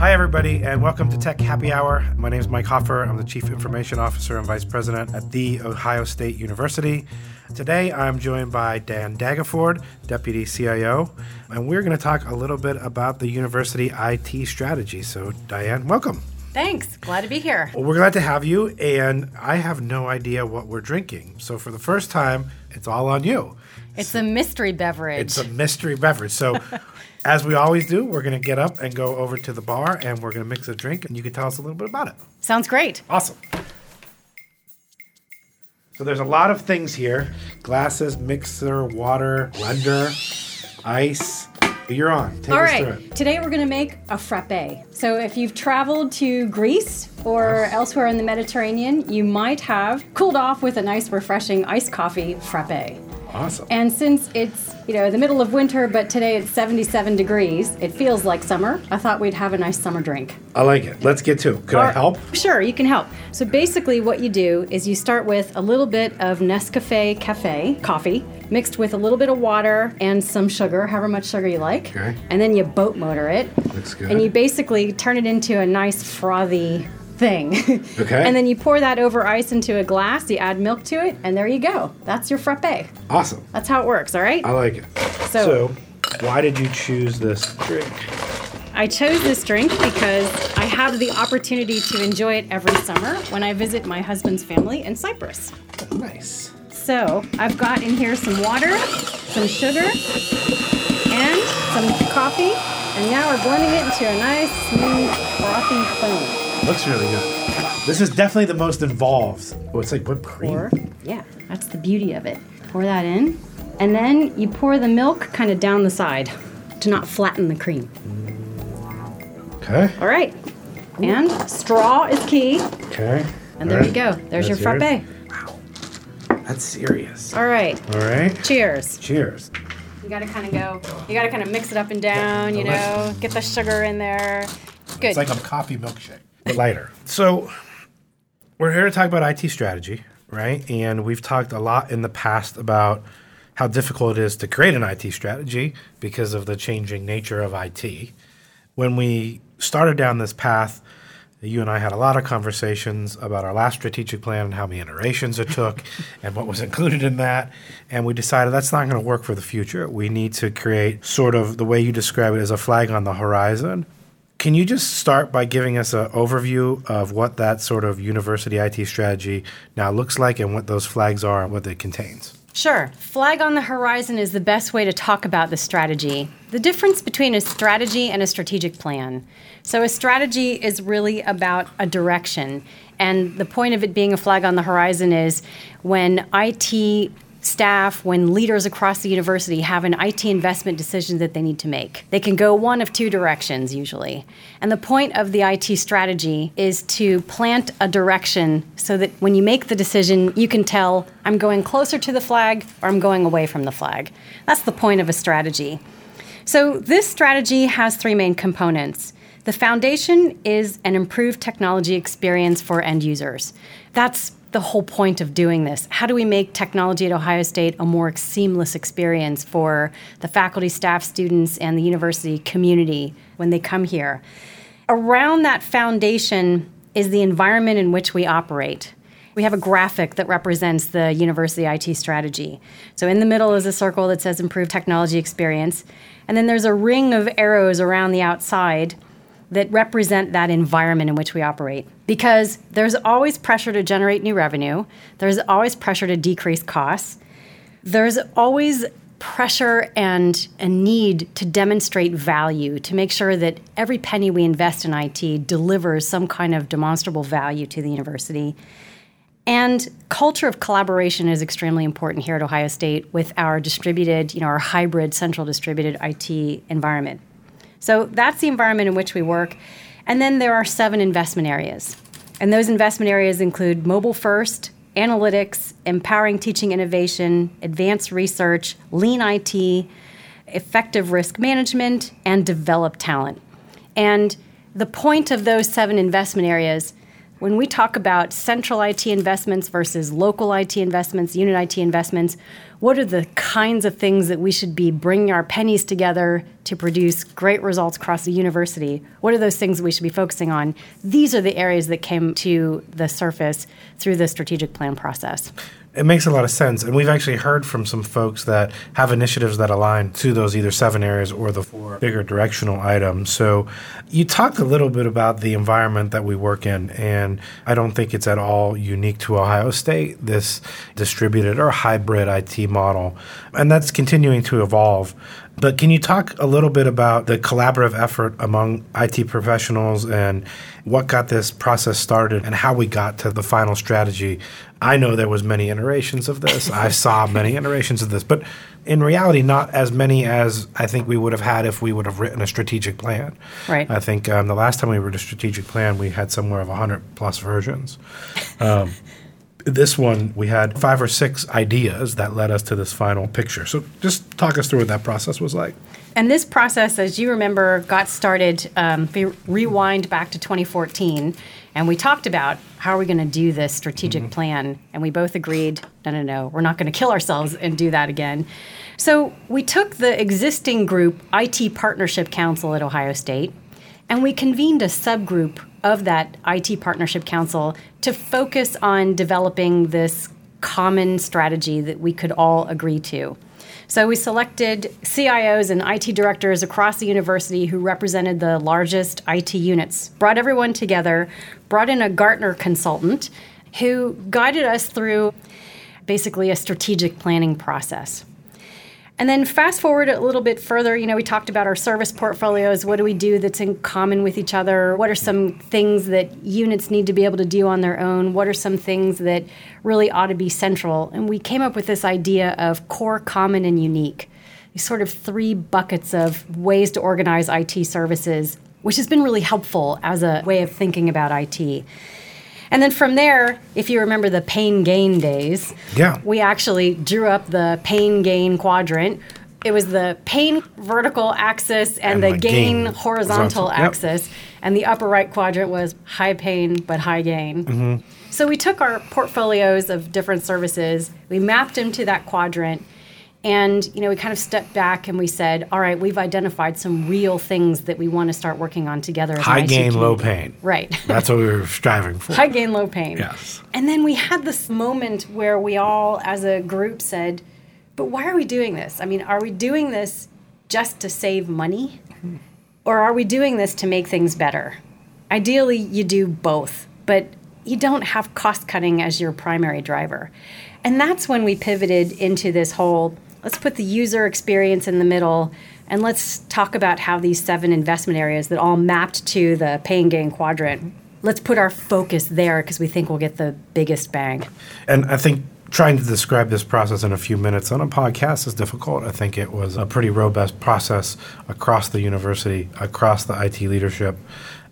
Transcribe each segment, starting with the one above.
Hi, everybody, and welcome to Tech Happy Hour. My name is Mike Hofherr. I'm the Chief Information Officer and Vice President at The Ohio State University. Today, I'm joined by Diane Dagefoerde, Deputy CIO, and we're going to talk a little bit about the university IT strategy. So, Diane, welcome. Thanks. Glad to be here. Well, we're glad to have you, and I have no idea what we're drinking. So, for the first time, it's all on you. It's a mystery beverage. It's a mystery beverage. So, as we always do, we're going to get up and go over to the bar and we're going to mix a drink, and you can tell us a little bit about it. Sounds great. Awesome. So, there's a lot of things here glasses, mixer, water, blender, ice. You're on. Take All us right. through it. All right. Today we're going to make a frappe. So if you've traveled to Greece or elsewhere in the Mediterranean, you might have cooled off with a nice, refreshing iced coffee frappe. Awesome. And since it's, you know, the middle of winter, but today it's 77 degrees, it feels like summer, I thought we'd have a nice summer drink. I like it. Let's get to it. Could I help? Sure, you can help. So basically, what you do is you start with a little bit of Nescafe cafe coffee mixed with a little bit of water and some sugar, however much sugar you like. Okay. And then you boat motor it. Looks good. And you basically turn it into a nice frothy thing. Okay. and then you pour that over ice into a glass, you add milk to it, and there you go. That's your frappe. Awesome. That's how it works, all right? I like it. So- so why did you choose this drink? I chose this drink because I have the opportunity to enjoy it every summer when I visit my husband's family in Cyprus. Nice. So I've got in here some water, some sugar, and some coffee, and now we're blending it into a nice, smooth, frothy foam. Looks really good. This is definitely the most involved. Oh, it's like whipped cream. Pour, yeah, that's the beauty of it. Pour that in, and then you pour the milk kind of down the side to not flatten the cream. Okay. All right, and straw is key, Okay. and there you go. There's your That's yours? frappe. That's serious. All right, All right. cheers. Cheers. You gotta kind of go. You gotta kind of mix it up and down. You know, get the sugar in there. Good. It's like a coffee milkshake, but. So, we're here to talk about IT strategy, right? And we've talked a lot in the past about how difficult it is to create an IT strategy because of the changing nature of IT. When we started down this path, you and I had a lot of conversations about our last strategic plan and how many iterations it took and what was included in that. And we decided that's not going to work for the future. We need to create sort of the way you describe it as a flag on the horizon. Can you just start by giving us an overview of what that sort of university IT strategy now looks like and what those flags are and what it contains? Sure. Flag on the horizon is the best way to talk about the strategy. The difference between a strategy and a strategic plan. So, a strategy is really about a direction. And the point of it being a flag on the horizon is when IT staff, when leaders across the university have an IT investment decision that they need to make. They can go one of two directions usually. And the point of the IT strategy is to plant a direction so that when you make the decision, you can tell I'm going closer to the flag or I'm going away from the flag. That's the point of a strategy. So, this strategy has three main components. The foundation is an improved technology experience for end users. That's the whole point of doing this. How do we make technology at Ohio State a more seamless experience for the faculty, staff, students, and the university community when they come here? Around that foundation is the environment in which we operate. We have a graphic that represents the university IT strategy. So in the middle is a circle that says improved technology experience. And then there's a ring of arrows around the outside that represent that environment in which we operate. Because there's always pressure to generate new revenue, there's always pressure to decrease costs, there's always pressure and a need to demonstrate value, to make sure that every penny we invest in IT delivers some kind of demonstrable value to the university. And culture of collaboration is extremely important here at Ohio State with our distributed, you know, our hybrid central distributed IT environment. So that's the environment in which we work. And then there are seven investment areas. And those investment areas include mobile first, analytics, empowering teaching innovation, advanced research, lean IT, effective risk management, and develop talent. And the point of those seven investment areas, when we talk about central IT investments versus local IT investments, unit IT investments, what are the kinds of things that we should be bringing our pennies together to produce great results across the university? What are those things that we should be focusing on? These are the areas that came to the surface through the strategic plan process. It makes a lot of sense. And we've actually heard from some folks that have initiatives that align to those either seven areas or the four bigger directional items. So you talked a little bit about the environment that we work in. And I don't think it's at all unique to Ohio State, this distributed or hybrid IT model. And that's continuing to evolve. But can you talk a little bit about the collaborative effort among IT professionals and what got this process started and how we got to the final strategy? I know there was many iterations of this. I saw many iterations of this, but in reality, not as many as I think we would have had if we would have written a strategic plan. Right. I think um, the last time we wrote a strategic plan, we had somewhere of 100 plus versions. Um, this one, we had five or six ideas that led us to this final picture. So just talk us through what that process was like. And this process, as you remember, got started. Um, we rewind back to 2014, and we talked about how are we going to do this strategic mm-hmm. plan, and we both agreed, no, no, no, we're not going to kill ourselves and do that again. So we took the existing group, IT Partnership Council at Ohio State, and we convened a subgroup of that IT Partnership Council to focus on developing this common strategy that we could all agree to. So we selected CIOs and IT directors across the university who represented the largest IT units, brought everyone together, brought in a Gartner consultant who guided us through basically a strategic planning process. And then fast forward a little bit further, you know, we talked about our service portfolios. What do we do that's in common with each other? What are some things that units need to be able to do on their own? What are some things that really ought to be central? And we came up with this idea of core, common, and unique. These sort of three buckets of ways to organize IT services, which has been really helpful as a way of thinking about IT. And then from there, if you remember the pain gain days, yeah. we actually drew up the pain gain quadrant. It was the pain vertical axis and, and the gain, gain horizontal, horizontal. axis. Yep. And the upper right quadrant was high pain but high gain. Mm-hmm. So we took our portfolios of different services, we mapped them to that quadrant, and you know, we kind of stepped back and we said, "All right, we've identified some real things that we want to start working on together." High gain, low pain. Right. That's what we were striving for. High gain, low pain. Yes. And then we had this moment where we all, as a group, said, "But why are we doing this? I mean, are we doing this just to save money, or are we doing this to make things better?" Ideally, you do both, but you don't have cost cutting as your primary driver. And that's when we pivoted into this whole let's put the user experience in the middle and let's talk about how these seven investment areas that all mapped to the pain gain quadrant let's put our focus there because we think we'll get the biggest bang. And i think trying to describe this process in a few minutes on a podcast is difficult. I think it was a pretty robust process across the university across the it leadership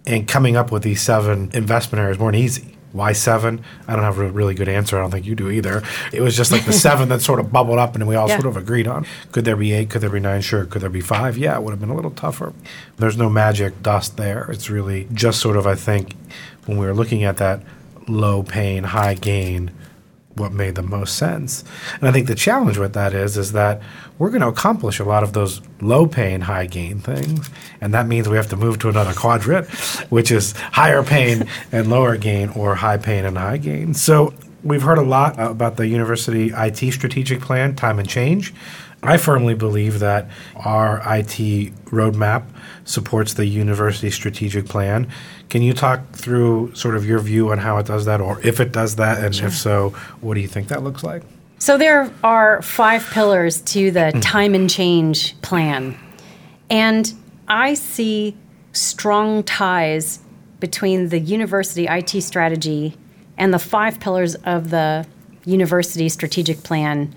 and coming up with these seven investment areas weren't easy why seven? I don't have a really good answer. I don't think you do either. It was just like the seven that sort of bubbled up and we all yeah. sort of agreed on. Could there be eight? Could there be nine? Sure. Could there be five? Yeah, it would have been a little tougher. There's no magic dust there. It's really just sort of, I think, when we were looking at that low pain, high gain what made the most sense. And I think the challenge with that is is that we're going to accomplish a lot of those low pain, high gain things, and that means we have to move to another quadrant, which is higher pain and lower gain, or high pain and high gain. So we've heard a lot about the university IT strategic plan, time and change. I firmly believe that our IT roadmap supports the university strategic plan. Can you talk through sort of your view on how it does that, or if it does that, and sure. if so, what do you think that looks like? So there are five pillars to the hmm. time and change plan. And I see strong ties between the university IT strategy and the five pillars of the university strategic plan.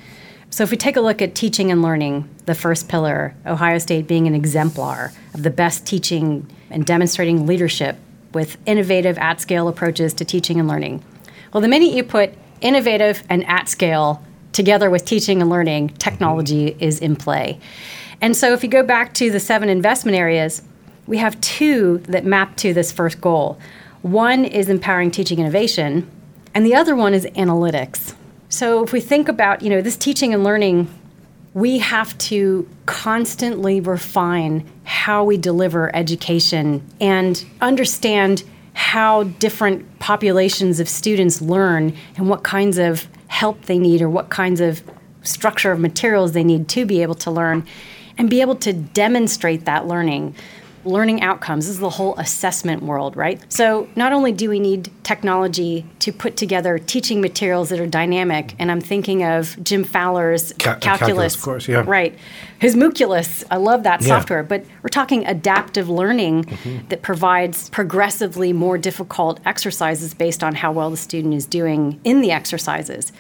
So, if we take a look at teaching and learning, the first pillar, Ohio State being an exemplar of the best teaching and demonstrating leadership with innovative at scale approaches to teaching and learning. Well, the minute you put innovative and at scale together with teaching and learning, mm-hmm. technology is in play. And so, if you go back to the seven investment areas, we have two that map to this first goal. One is empowering teaching innovation, and the other one is analytics. So if we think about, you know, this teaching and learning, we have to constantly refine how we deliver education and understand how different populations of students learn and what kinds of help they need or what kinds of structure of materials they need to be able to learn and be able to demonstrate that learning learning outcomes. This is the whole assessment world, right? So, not only do we need technology to put together teaching materials that are dynamic, and I'm thinking of Jim Fowler's Ca- uh, calculus, calculus, of course, yeah. right? His Mooculus, I love that Yeah. software, but we're talking adaptive learning mm-hmm. that provides progressively more difficult exercises based on how well the student is doing in the exercises.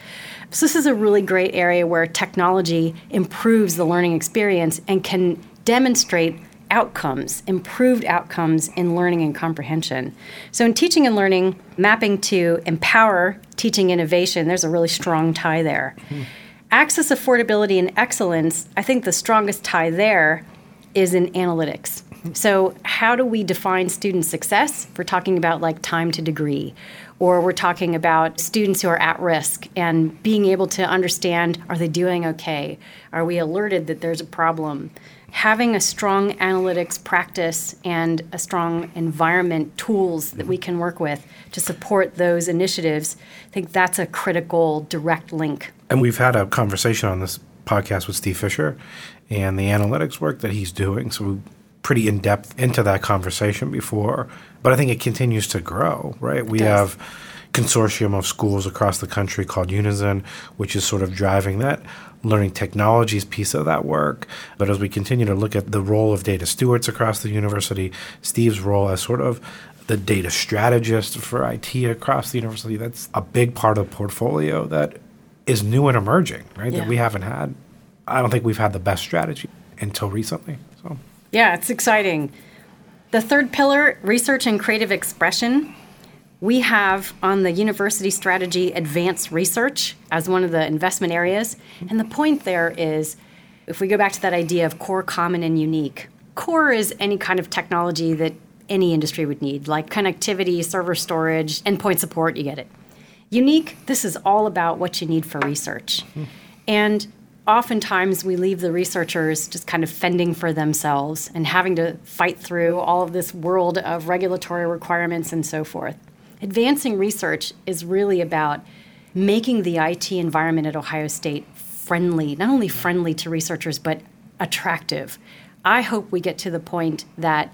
So, this is a really great area where technology improves the learning experience and can demonstrate outcomes, improved outcomes in learning and comprehension. So, in teaching and learning, mapping to empower teaching innovation, there's a really strong tie there. Hmm. Access, affordability, and excellence, I think the strongest tie there is in analytics. Hmm. So, how do we define student success? We're talking about like time to degree, or we're talking about students who are at risk and being able to understand are they doing okay? Are we alerted that there's a problem? Having a strong analytics practice and a strong environment tools that we mm-hmm. can work with to support those initiatives, I think that's a critical direct link. And we've had a conversation on this podcast with Steve Fisher and the analytics work that he's doing. So we're pretty in depth into that conversation before. But I think it continues to grow, right? We does. have consortium of schools across the country called Unizin, which is sort of driving that learning technologies piece of that work. But as we continue to look at the role of data stewards across the university, Steve's role as sort of the data strategist for IT across the university, that's a big part of the portfolio that is new and emerging, right? Yeah. That we haven't had. I don't think we've had the best strategy until recently. So Yeah, it's exciting. The third pillar, research and creative expression. We have on the university strategy advanced research as one of the investment areas. And the point there is if we go back to that idea of core, common, and unique, core is any kind of technology that any industry would need, like connectivity, server storage, endpoint support, you get it. Unique, this is all about what you need for research. And oftentimes we leave the researchers just kind of fending for themselves and having to fight through all of this world of regulatory requirements and so forth. Advancing research is really about making the IT environment at Ohio State friendly, not only friendly to researchers, but attractive. I hope we get to the point that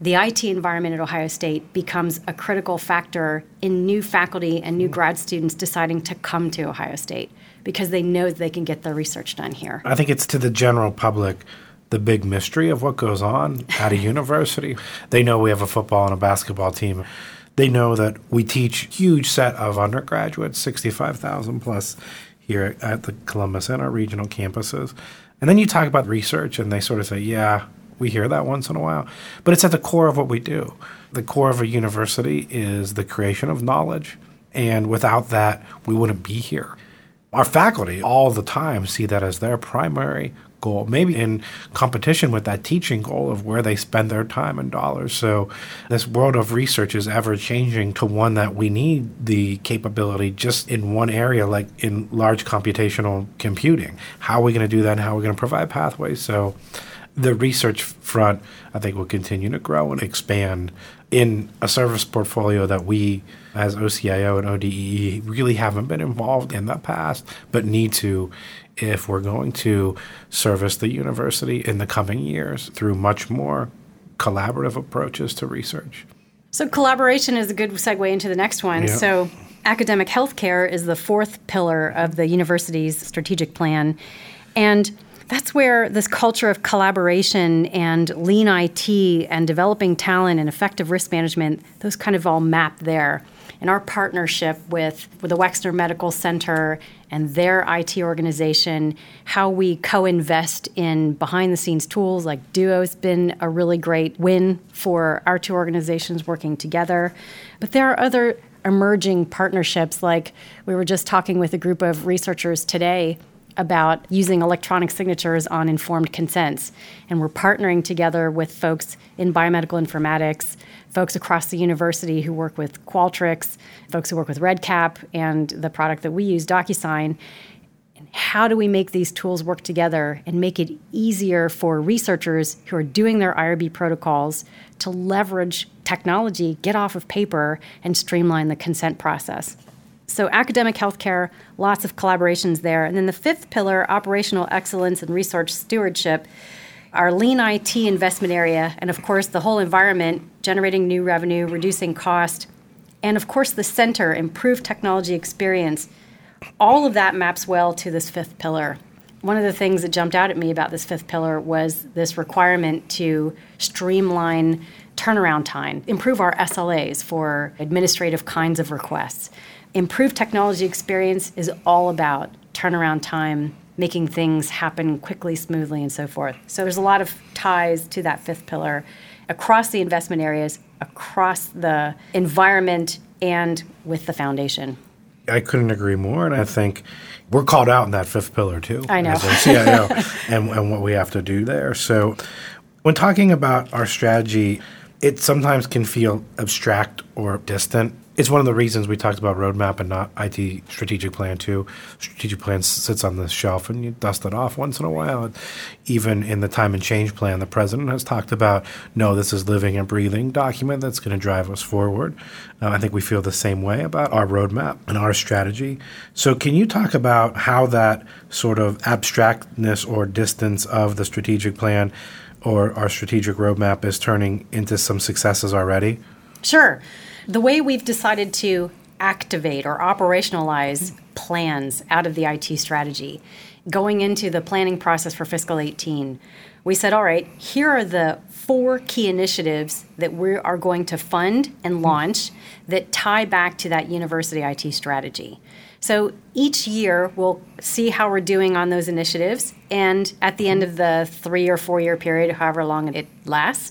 the IT environment at Ohio State becomes a critical factor in new faculty and new grad students deciding to come to Ohio State because they know that they can get their research done here. I think it's to the general public the big mystery of what goes on at a university. They know we have a football and a basketball team. They know that we teach huge set of undergraduates, 65,000 plus here at the Columbus and our regional campuses. And then you talk about research and they sort of say, yeah, we hear that once in a while. But it's at the core of what we do. The core of a university is the creation of knowledge. And without that, we wouldn't be here. Our faculty all the time see that as their primary goal, maybe in competition with that teaching goal of where they spend their time and dollars. So, this world of research is ever changing to one that we need the capability just in one area, like in large computational computing. How are we going to do that and how are we going to provide pathways? So, the research front, I think, will continue to grow and expand in a service portfolio that we, as OCIO and ODEE, really haven't been involved in the past, but need to if we're going to service the university in the coming years through much more collaborative approaches to research. So, collaboration is a good segue into the next one. Yeah. So, academic healthcare is the fourth pillar of the university's strategic plan. And that's where this culture of collaboration and lean IT and developing talent and effective risk management, those kind of all map there. And our partnership with, with the Wexner Medical Center and their IT organization, how we co invest in behind the scenes tools like Duo has been a really great win for our two organizations working together. But there are other emerging partnerships, like we were just talking with a group of researchers today about using electronic signatures on informed consents. And we're partnering together with folks in biomedical informatics, folks across the university who work with Qualtrics, folks who work with REDCap, and the product that we use, DocuSign. And how do we make these tools work together and make it easier for researchers who are doing their IRB protocols to leverage technology, get off of paper, and streamline the consent process? So, academic healthcare, lots of collaborations there. And then the fifth pillar, operational excellence and research stewardship, our lean IT investment area, and of course, the whole environment, generating new revenue, reducing cost, and of course, the center, improved technology experience. All of that maps well to this fifth pillar. One of the things that jumped out at me about this fifth pillar was this requirement to streamline turnaround time, improve our SLAs for administrative kinds of requests improved technology experience is all about turnaround time, making things happen quickly, smoothly, and so forth. So there's a lot of ties to that fifth pillar across the investment areas, across the environment, and with the foundation. I couldn't agree more, and I think we're called out in that fifth pillar too. I know. As a CIO, and, and what we have to do there. So, when talking about our strategy, it sometimes can feel abstract or distant it's one of the reasons we talked about roadmap and not IT strategic plan too. Strategic plan sits on the shelf and you dust it off once in a while. Even in the time and change plan, the president has talked about no, this is living and breathing document that's going to drive us forward. Uh, I think we feel the same way about our roadmap and our strategy. So, can you talk about how that sort of abstractness or distance of the strategic plan or our strategic roadmap is turning into some successes already? Sure. The way we've decided to activate or operationalize plans out of the IT strategy, going into the planning process for fiscal 18, we said, all right, here are the four key initiatives that we are going to fund and hmm. launch that tie back to that university IT strategy. So each year we'll see how we're doing on those initiatives, and at the end hmm. of the three or four year period, however long it lasts,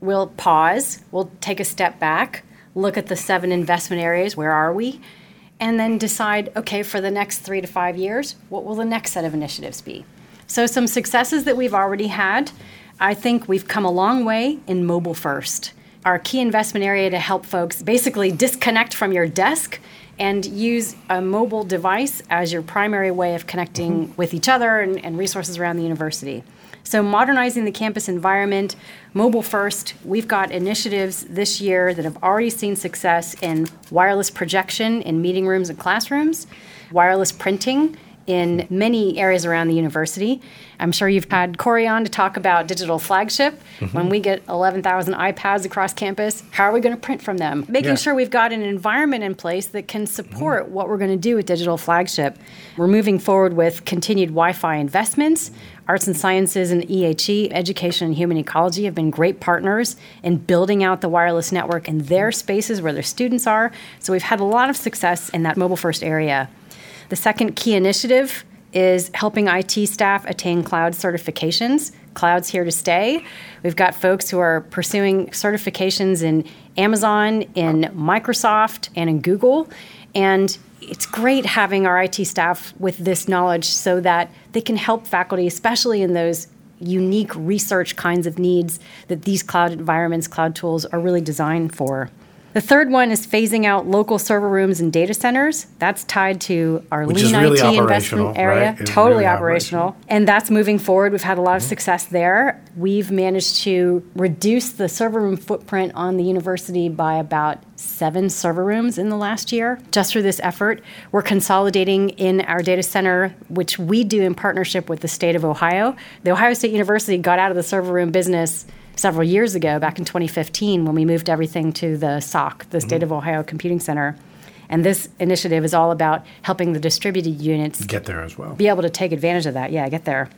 we'll pause, we'll take a step back, look at the seven investment areas, where are we? And then decide, okay, for the next three to five years, what will the next set of initiatives be? So, some successes that we've already had. I think we've come a long way in mobile first. Our key investment area to help folks basically disconnect from your desk and use a mobile device as your primary way of connecting mm-hmm. with each other and, and resources around the university. So, modernizing the campus environment, mobile first, we've got initiatives this year that have already seen success in wireless projection in meeting rooms and classrooms, wireless printing in many areas around the university. I'm sure you've had Corey on to talk about digital flagship. Mm-hmm. When we get 11,000 iPads across campus, how are we going to print from them? Making yeah. sure we've got an environment in place that can support mm-hmm. what we're going to do with digital flagship. We're moving forward with continued Wi Fi investments. Arts and Sciences and EHE, Education and Human Ecology, have been great partners in building out the wireless network in their spaces where their students are. So we've had a lot of success in that mobile first area. The second key initiative is helping IT staff attain cloud certifications. Cloud's here to stay. We've got folks who are pursuing certifications in Amazon, in Microsoft, and in Google. And it's great having our IT staff with this knowledge so that they can help faculty, especially in those unique research kinds of needs that these cloud environments, cloud tools are really designed for. The third one is phasing out local server rooms and data centers. That's tied to our Which lean really IT investment area. Right? Totally really operational. operational. And that's moving forward. We've had a lot of mm-hmm. success there. We've managed to reduce the server room footprint on the university by about seven server rooms in the last year just through this effort. We're consolidating in our data center, which we do in partnership with the state of Ohio. The Ohio State University got out of the server room business several years ago, back in 2015, when we moved everything to the SOC, the mm-hmm. State of Ohio Computing Center. And this initiative is all about helping the distributed units get there as well. Be able to take advantage of that. Yeah, get there.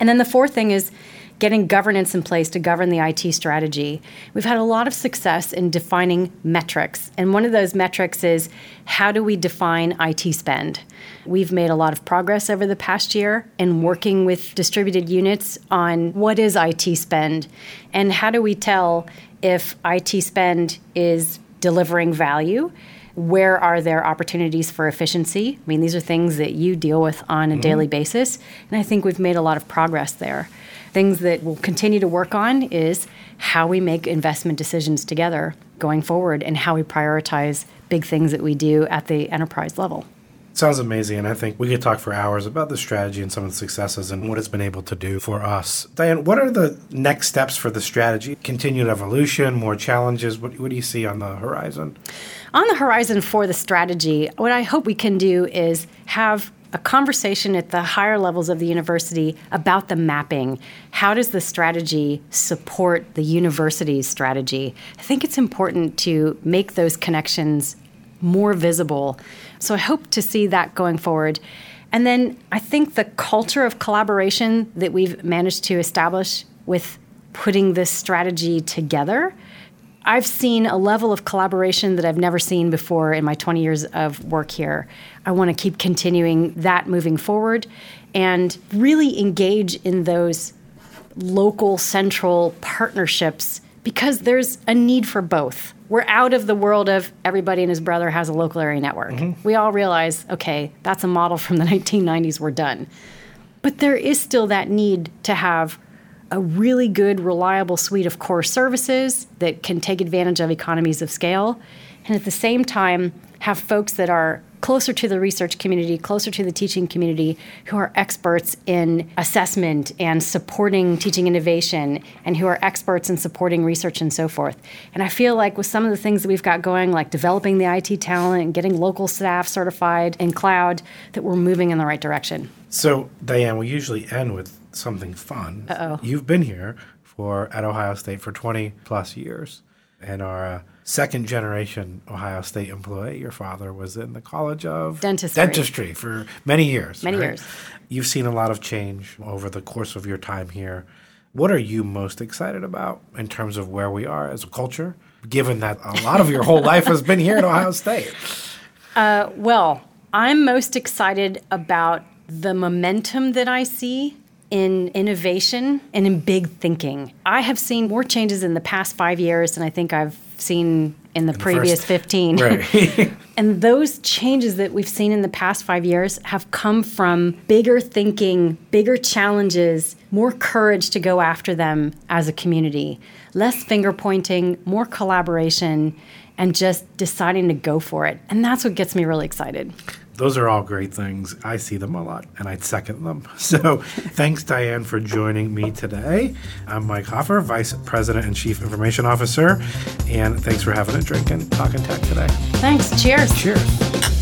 And then the fourth thing is getting governance in place to govern the IT strategy. We've had a lot of success in defining metrics. And one of those metrics is how do we define IT spend? We've made a lot of progress over the past year in working with distributed units on what is IT spend and how do we tell if IT spend is delivering value where are there opportunities for efficiency? I mean, these are things that you deal with on a mm-hmm. daily basis, and I think we've made a lot of progress there. Things that we'll continue to work on is how we make investment decisions together going forward and how we prioritize big things that we do at the enterprise level. Sounds amazing, and I think we could talk for hours about the strategy and some of the successes and what it's been able to do for us. Diane, what are the next steps for the strategy? Continued evolution, more challenges? What, what do you see on the horizon? On the horizon for the strategy, what I hope we can do is have a conversation at the higher levels of the university about the mapping. How does the strategy support the university's strategy? I think it's important to make those connections more visible. So I hope to see that going forward. And then I think the culture of collaboration that we've managed to establish with putting this strategy together. I've seen a level of collaboration that I've never seen before in my 20 years of work here. I want to keep continuing that moving forward and really engage in those local central partnerships because there's a need for both we're out of the world of everybody and his brother has a local area network. Mm-hmm. We all realize, okay, that's a model from the 1990s, we're done. But there is still that need to have a really good, reliable suite of core services that can take advantage of economies of scale. And at the same time, have folks that are closer to the research community, closer to the teaching community, who are experts in assessment and supporting teaching innovation, and who are experts in supporting research and so forth. And I feel like with some of the things that we've got going, like developing the IT talent and getting local staff certified in cloud, that we're moving in the right direction. So, Diane, we usually end with something fun. Uh-oh. You've been here for at Ohio State for 20 plus years and are a second generation Ohio State employee. Your father was in the College of Dentistry, Dentistry for many years. Many right? years. You've seen a lot of change over the course of your time here. What are you most excited about in terms of where we are as a culture, given that a lot of your whole life has been here at Ohio State? Uh, well, I'm most excited about the momentum that I see in innovation and in big thinking. I have seen more changes in the past five years than I think I've seen in the in previous the first, 15. Right. and those changes that we've seen in the past five years have come from bigger thinking, bigger challenges, more courage to go after them as a community, less finger pointing, more collaboration, and just deciding to go for it. And that's what gets me really excited. Those are all great things. I see them a lot and I'd second them. So thanks, Diane, for joining me today. I'm Mike Hofherr, Vice President and Chief Information Officer. And thanks for having a drink and talking tech today. Thanks. Cheers. Cheers.